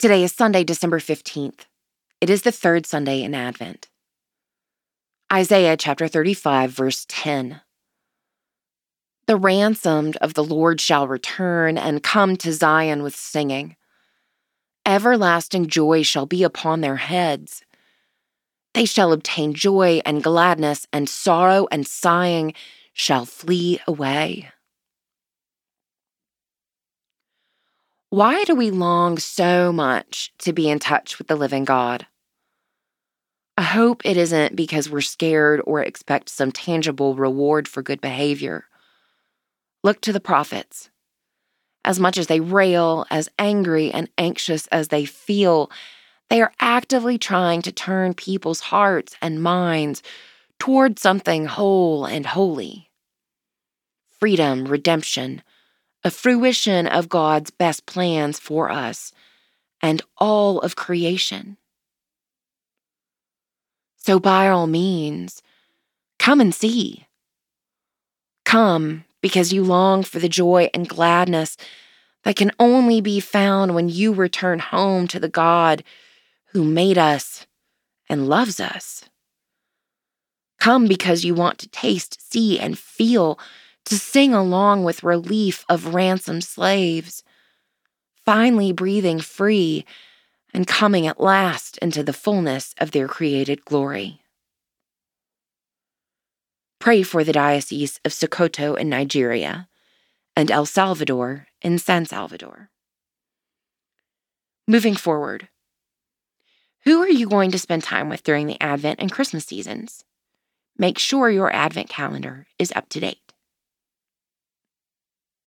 Today is Sunday, December 15th. It is the third Sunday in Advent. Isaiah chapter 35, verse 10. The ransomed of the Lord shall return and come to Zion with singing. Everlasting joy shall be upon their heads. They shall obtain joy and gladness, and sorrow and sighing shall flee away. Why do we long so much to be in touch with the living God? I hope it isn't because we're scared or expect some tangible reward for good behavior. Look to the prophets. As much as they rail, as angry and anxious as they feel, they are actively trying to turn people's hearts and minds toward something whole and holy. Freedom, redemption, a fruition of God's best plans for us and all of creation. So, by all means, come and see. Come because you long for the joy and gladness that can only be found when you return home to the God who made us and loves us. Come because you want to taste, see, and feel to sing along with relief of ransomed slaves, finally breathing free and coming at last into the fullness of their created glory. Pray for the Diocese of Sokoto in Nigeria and El Salvador in San Salvador. Moving forward, who are you going to spend time with during the Advent and Christmas seasons? Make sure your Advent calendar is up to date.